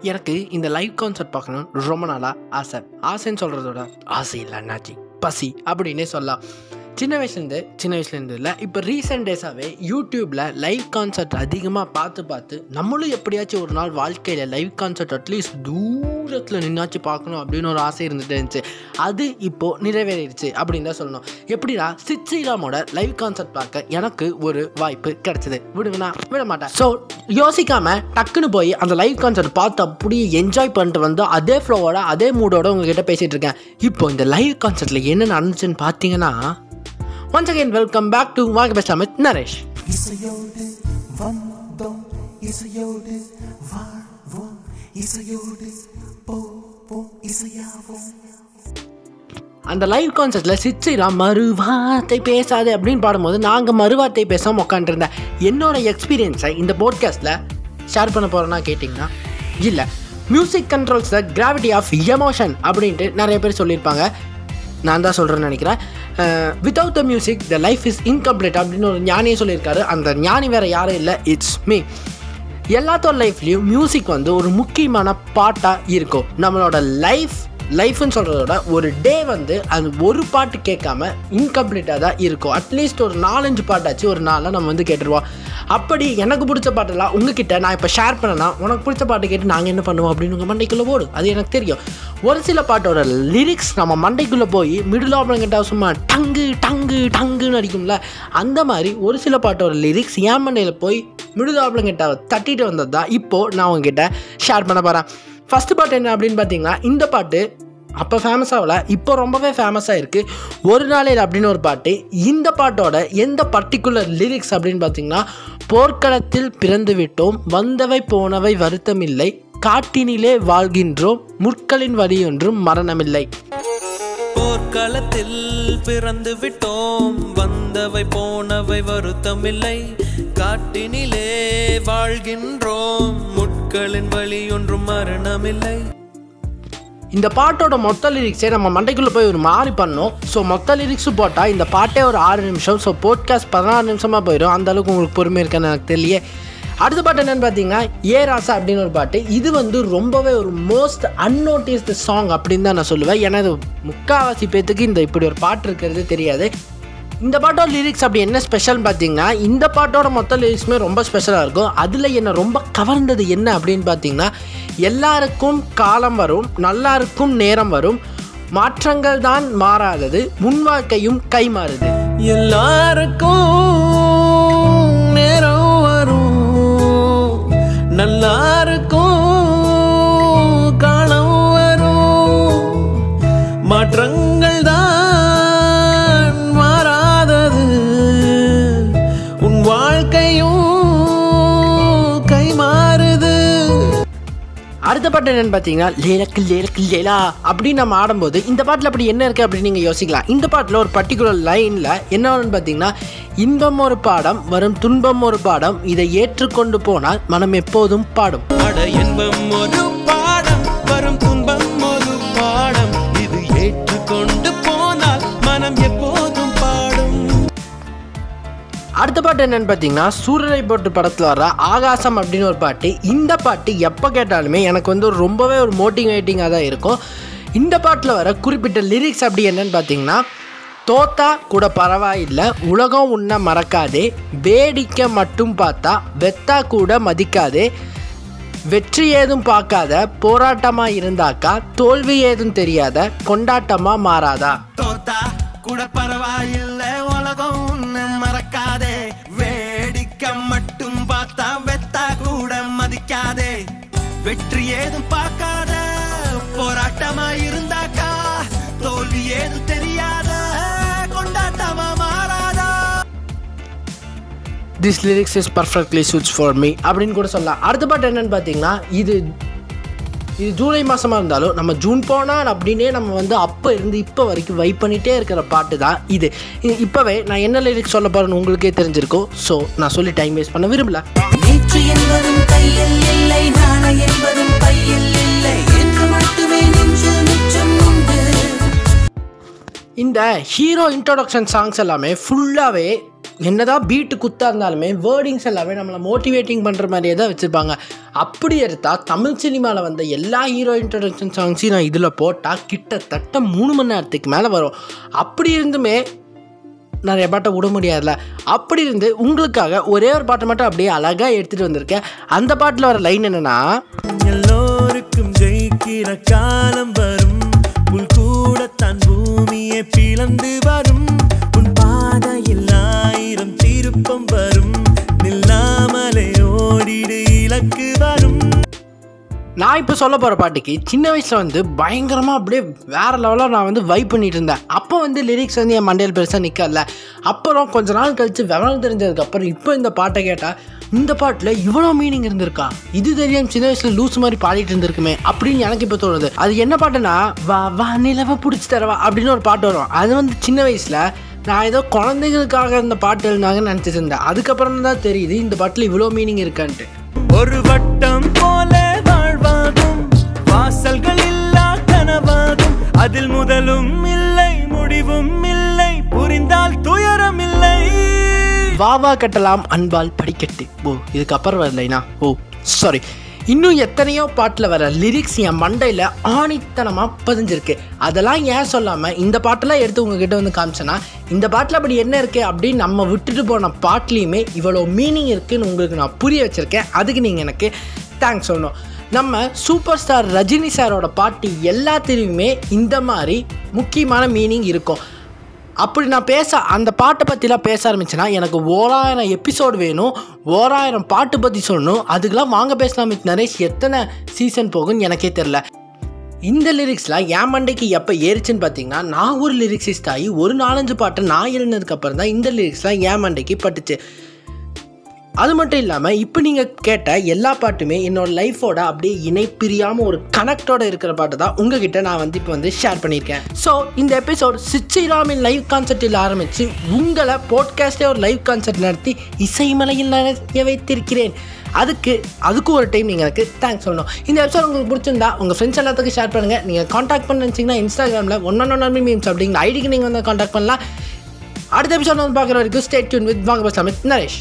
எனக்கு இந்த live concert பார்க்கணும்னு ரொம்ப நாளாக ஆசை. ஆசைன்னு சொல்கிறதோட ஆசை இல்லை அண்ணாச்சி. பசி அப்படின்னே சொல்லலாம். சின்ன வயசுலேருந்து சின்ன வயசுலேருந்து இல்லை இப்போ ரீசெண்ட் டேஸாகவே யூடியூப்பில் லைவ் கான்சர்ட் அதிகமாக பார்த்து பார்த்து நம்மளும் எப்படியாச்சும் ஒரு நாள் வாழ்க்கையில் லைவ் கான்சர்ட் அட்லீஸ்ட் தூரத்தில் நின்னாச்சு பார்க்கணும் அப்படின்னு ஒரு ஆசை இருந்துட்டு இருந்துச்சு. அது இப்போது நிறைவேறிடுச்சு அப்படின்னு தான் சொல்லணும். எப்படின்னா சித் ஸ்ரீராமோட லைவ் கான்சர்ட் பார்க்க எனக்கு ஒரு வாய்ப்பு கிடச்சிது. விடுவேனா விட மாட்டேன். ஸோ யோசிக்காமல் டக்குன்னு போய் அந்த லைவ் கான்சர்ட் பார்த்து அப்படியே என்ஜாய் பண்ணிட்டு வந்து அதே ஃப்ளோவோட அதே மூடோட உங்ககிட்ட பேசிகிட்டு இருக்கேன். இப்போ இந்த லைவ் கான்சர்ட்டில் என்ன நடந்துச்சுன்னு பார்த்தீங்கன்னா once again welcome back to வாங்க பேசலாம் வித் நரேஷ் இசையோடு வந்தோம் இசையோடு வாழ்வோம் இசையோடு போவோம் இசையாவோம். அந்த லைவ் கான்சர்ட்டில் சிச்சிரா மறுவார்த்தை பேசாது அப்படின்னு பாடும்போது நாங்கள் மறுவார்த்தை பேசாமல் உட்காந்துருந்தேன் என்னோட எக்ஸ்பீரியன்ஸை இந்த போட்காஸ்ட்டில் ஷேர் பண்ண போகிறேன்னா கேட்டிங்கன்னா இல்லை music controls the gravity of emotion அப்படின்ட்டு நிறைய பேர் சொல்லியிருப்பாங்க. நான் தான் சொல்கிறேன்னு நினைக்கிறேன். Without the music the life is incomplete அப்படின்னு ஒரு ஞானியே சொல்லியிருக்காரு. அந்த ஞானி வேறு யாரும் இல்லை. இட்ஸ் மீ எல்லாத்தோட லைஃப்லேயும் மியூசிக் வந்து ஒரு முக்கியமான பாட்டாக இருக்கும். நம்மளோட லைஃப் லைஃப்னு சொல்கிறதோட ஒரு டே வந்து அது ஒரு பாட்டு கேட்காம இன்கம்ப்ளீட்டாக தான் இருக்கும். அட்லீஸ்ட் ஒரு நாலஞ்சு பாட்டாச்சு ஒரு நாளில் நம்ம வந்து கேட்டுருவோம். அப்படி எனக்கு பிடிச்ச பாட்டெல்லாம் உங்ககிட்ட நான் இப்போ ஷேர் பண்ணேன்னா உனக்கு பிடிச்ச பாட்டு கேட்டு நாங்கள் என்ன பண்ணுவோம் அப்படின்னு உங்கள் மண்டைக்குள்ளே போடும் அது எனக்கு தெரியும். ஒரு சில பாட்டோட லிரிக்ஸ் நம்ம மண்டைக்குள்ளே போய் மிடில் ஆப்ளங்கிட்ட கேட்டால் சும்மா டங்கு டங்கு டங்குன்னு அடிக்கும்ல அந்த மாதிரி ஒரு சில பாட்டோட லிரிக்ஸ் என் மண்டையில் போய் மிடில் ஆஃப்லாம் கேட்டால் தட்டிட்டு வந்தது தான் இப்போது நான் உங்ககிட்ட ஷேர் பண்ண போகிறேன் ஃபஸ்ட்டு பாட்டு என்ன அப்படின்னு பார்த்தீங்கன்னா இந்த பாட்டு அப்போ ஃபேமஸ் இப்போ ரொம்பவே ஃபேமஸாக இருக்குது ஒரு நாளில் அப்படின்னு ஒரு பாட்டு இந்த பாட்டோட எந்த பர்டிகுலர் லிரிக்ஸ் அப்படின்னு பார்த்தீங்கன்னா போர்க்களத்தில் பிறந்து விட்டோம் வந்தவை போனவை வருத்தமில்லை காட்டினிலே வாழ்கின்றோம் முற்களின் வழியொன்றும் மரணமில்லை. போர்க்களத்தில் பிறந்து விட்டோம் வந்தவை போனவை வருத்தமில்லை காட்டினிலே வாழ்கின்றோம் முட்களின் வழி ஒன்றும் மரணமில்லை. இந்த பாட்டோட மொத்த லிரிக்ஸே நம்ம மண்டைக்குள்ளே போய் ஒரு மாதிரி பண்ணோம். ஸோ மொத்த லிரிக்ஸும் போட்டால் இந்த பாட்டே ஒரு ஆறு நிமிஷம். ஸோ போட்காஸ்ட் பதினாறு நிமிஷமாக போயிடும். அந்தளவுக்கு உங்களுக்கு பொறுமை இருக்கான்னு எனக்கு தெரியல அடுத்த பாட்டு என்னென்னு பார்த்தீங்கன்னா ஏ ராசா அப்படின்னு ஒரு பாட்டு. இது வந்து ரொம்பவே ஒரு மோஸ்ட் அன்னோட்டிஸ்டு சாங் அப்படின்னு தான் நான் சொல்லுவேன். ஏன்னா இது முக்காவாசி பேத்துக்கு இந்த இப்படி ஒரு பாட்டு இருக்கிறது தெரியாது. இந்த பாட்டோட லிரிக்ஸ் அப்படி என்ன ஸ்பெஷல்னு பார்த்தீங்கன்னா இந்த பாட்டோட மொத்த லிரிக்ஸுமே ரொம்ப ஸ்பெஷலாக இருக்கும். அதில் என்னை ரொம்ப கவர்ந்தது என்ன அப்படின்னு பார்த்தீங்கன்னா எல்லாருக்கும் காலம் வரும் நல்லாருக்கும் நேரம் வரும் மாற்றங்கள் தான் மாறாதது முன் வாழ்க்கையும் கை மாறுது எல்லாருக்கும் நேரம் வரும் நல்லாருக்கும் காலம் வரும் மாற்றங்கள் அடுத்த பாட்டு என்னன்னு பார்த்தீங்கன்னா லேலக்கு லேலக்கு லேலா அப்படின்னு நம்ம ஆடும்போது இந்த பாட்டில் அப்படி என்ன இருக்குது அப்படின்னு நீங்கள் யோசிக்கலாம். இந்த பாட்டில் ஒரு பர்டிகுலர் லைனில் என்னன்னு பார்த்தீங்கன்னா இன்பம் ஒரு பாடம் வரும் துன்பம் ஒரு பாடம் இதை ஏற்றுக்கொண்டு போனால் மனம் எப்போதும் பாடும். பாட என்பம் ஒரு பாடம் அடுத்த பாட்டு என்னன்னு பார்த்தீங்கன்னா சூரரை போட்டு படத்தில் வர ஆகாசம் அப்படின்னு ஒரு பாட்டு. இந்த பாட்டு எப்போ கேட்டாலுமே எனக்கு வந்து ரொம்பவே ஒரு மோட்டிவேட்டிங்காக தான் இருக்கும். இந்த பாட்டில் வர குறிப்பிட்ட லிரிக்ஸ் அப்படி என்னன்னு பார்த்தீங்கன்னா தோத்தா கூட பரவாயில்லை உலகம் உன்னை மறக்காதே வேடிக்கை மட்டும் பார்த்தா வெத்தா கூட மதிக்காதே வெற்றி ஏதும் பார்க்காத போராட்டமாக இருந்தாக்கா தோல்வி ஏதும் தெரியாத கொண்டாட்டமாக மாறாதா? தோத்தா கூட பரவாயில்லை உலகம் உன்னை மறக்க வெற்றி ஏதும் பார்க்காத போராட்டமா இருந்தாக்கா தோல்வி ஏதும் தெரியாத கொண்டாட்டமா மாறாதா? This lyrics is perfectly suits for me அப்படின்னு கூட சொல்லலாம். அடுத்த பாட்டு என்னன்னு பார்த்தீங்கன்னா இது இது ஜூலை மாதமாக இருந்தாலும் நம்ம ஜூன் போனால் அப்படின்னே நம்ம வந்து அப்போ இருந்து இப்போ வரைக்கும் வைப் பண்ணிகிட்டே இருக்கிற பாட்டு தான் இது. இப்போவே நான் என்ன லிரிக்ஸ் சொல்ல போகிறேன்னு உங்களுக்கே தெரிஞ்சிருக்கும். ஸோ நான் சொல்லி டைம் வேஸ்ட் பண்ண விரும்பல. இந்த ஹீரோ இன்ட்ரோடக்ஷன் சாங்ஸ் எல்லாமே ஃபுல்லாகவே என்னதான் பீட்டு குத்தாக இருந்தாலுமே வேர்டிங்ஸ் எல்லாமே நம்மளை மோட்டிவேட்டிங் பண்ணுற மாதிரியே தான் வச்சுருப்பாங்க. அப்படி எடுத்தால் தமிழ் சினிமாவில் வந்த எல்லா ஹீரோ இன்ட்ரடக்ஷன் சாங்ஸையும் நான் இதில் போட்டால் கிட்டத்தட்ட மூணு மணி நேரத்துக்கு மேலே வரும். அப்படி இருந்துமே நிறைய பாட்டை விட முடியாதுல்ல. அப்படி இருந்து உங்களுக்காக ஒரே ஒரு பாட்டை மட்டும் அப்படியே அழகாக எடுத்துகிட்டு வந்திருக்கேன். அந்த பாட்டில் வர லைன் என்னென்னா எல்லோருக்கும் ஜெயிக்கிற காலம் வரும். பூமியை பிளந்து வரும். உன் பாதையில் ஆயிரம் திருப்பம் வரும். நில்லாமலே ஓடிடு இலக்கு வரும். நான் இப்போ சொல்ல போகிற பாட்டுக்கு சின்ன வயசில் வந்து பயங்கரமாக அப்படியே வேறு லெவலாக நான் வந்து வைப் பண்ணிட்டு இருந்தேன். அப்போ வந்து லிரிக்ஸ் வந்து என் மண்டையில் பெருசாக நிற்கல அப்புறம் கொஞ்ச நாள் கழித்து விவரம் தெரிஞ்சதுக்கப்புறம் இப்போ இந்த பாட்டை கேட்டால் இந்த பாட்டில் இவ்வளோ மீனிங் இருந்திருக்கா? இது தெரியாம சின்ன வயசில் லூஸ் மாதிரி பாடிட்டு இருந்திருக்குமே அப்படின்னு எனக்கு இப்போ தோணுது. அது என்ன பாட்டுனா வா வா நிலவை பிடிச்சி தரவா அப்படின்னு ஒரு பாட்டு வரும். அது வந்து சின்ன வயசில் நான் ஏதோ குழந்தைகளுக்காக இந்த பாட்டு எழுந்தாங்கன்னு நினச்சிட்டு இருந்தேன். அதுக்கப்புறம் தான் தெரியுது இந்த பாட்டில் இவ்வளோ மீனிங் இருக்கான்ட்டு. ஒரு வட்டம் வாசல்கள் இல்லா கனவாகும். அதில் முதலும் இல்லை முடிவும் இல்லை. புரிந்தால் துயரம் இல்லை. வாவா கட்டலாம் அன்பால் படிக்கட்டு. ஓ இதுக்கப்புறம் வரலைனா ஓ சாரி இன்னும் எத்தனையோ பாட்டில் வர லிரிக்ஸ் என் மண்டையில் ஆணித்தனமாக பதிஞ்சிருக்கு. அதெல்லாம் ஏன் சொல்லாமல் இந்த பாட்டெல்லாம் எடுத்து உங்ககிட்ட வந்து காமிச்சேன்னா இந்த பாட்டில் அப்படி என்ன இருக்குது அப்படின்னு நம்ம விட்டுட்டு போன பாட்லேயுமே இவ்வளோ மீனிங் இருக்குன்னு உங்களுக்கு நான் புரிய வச்சுருக்கேன். அதுக்கு நீங்கள் எனக்கு தேங்க்ஸ் சொல்லணும். நம்ம சூப்பர் ஸ்டார் ரஜினி சாரோட பாட்டு எல்லாத்துலேயுமே இந்த மாதிரி முக்கியமான மீனிங் இருக்கும். அப்படி நான் பேச அந்த பாட்டை பற்றிலாம் பேச ஆரம்பிச்சேன்னா எனக்கு ஓராயிரம் எபிசோடு வேணும் ஓராயிரம் பாட்டு பற்றி சொல்லணும் அதுக்கெலாம் வாங்க பேசலாம் வித் நரேஷ் எத்தனை சீசன் போகும்னு எனக்கே தெரில இந்த லிரிக்ஸ்லாம் என் மண்டைக்கு எப்போ ஏறிச்சுன்னு பார்த்தீங்கன்னா நான் ஒரு லிரிக்ஸிஸ்ட் ஆகி ஒரு நாலஞ்சு பாட்டு நான் எழுந்ததுக்கப்புறம் தான் இந்த லிரிக்ஸ்லாம் என் மண்டைக்கு பட்டுச்சு. அது மட்டும் இல்லாமல் இப்போ நீங்கள் கேட்ட எல்லா பாட்டுமே என்னோட லைஃபோட அப்படியே இணைப்பிரியாமல் ஒரு கனெக்டோட இருக்கிற பாட்டு தான் உங்ககிட்ட நான் வந்து இப்போ வந்து ஷேர் பண்ணியிருக்கேன். ஸோ இந்த எபிசோட் சிச்சிராமின் லைவ் கான்சர்ட்டில் ஆரம்பித்து உங்களை போட்காஸ்டே ஒரு லைவ் கான்சர்ட் நடத்தி இசைமலையில் நிறைய வைத்திருக்கிறேன். அதுக்கு அதுக்கும் ஒரு டைம் நீங்கள் எனக்கு தேங்க்ஸ் சொல்லணும். இந்த எபிசோட் உங்களுக்கு பிடிச்சிருந்தா உங்கள் ஃப்ரெண்ட்ஸ் எல்லாத்துக்கும் ஷேர் பண்ணுங்கள் நீங்கள் காண்டாக்ட் பண்ண நினச்சிங்கன்னா இன்ஸ்டாகிராமில் ஒன் ஒன் ஒன் மீம்ஸ் அப்படிங்கிற ஐடிக்கு நீங்கள் வந்து காண்டாக்ட் பண்ணலாம். அடுத்த எபிசோட் வந்து பார்க்குற வரைக்கும் ஸ்டேட் டியூன் வித் வாங்க பேசலாம். நரேஷ்.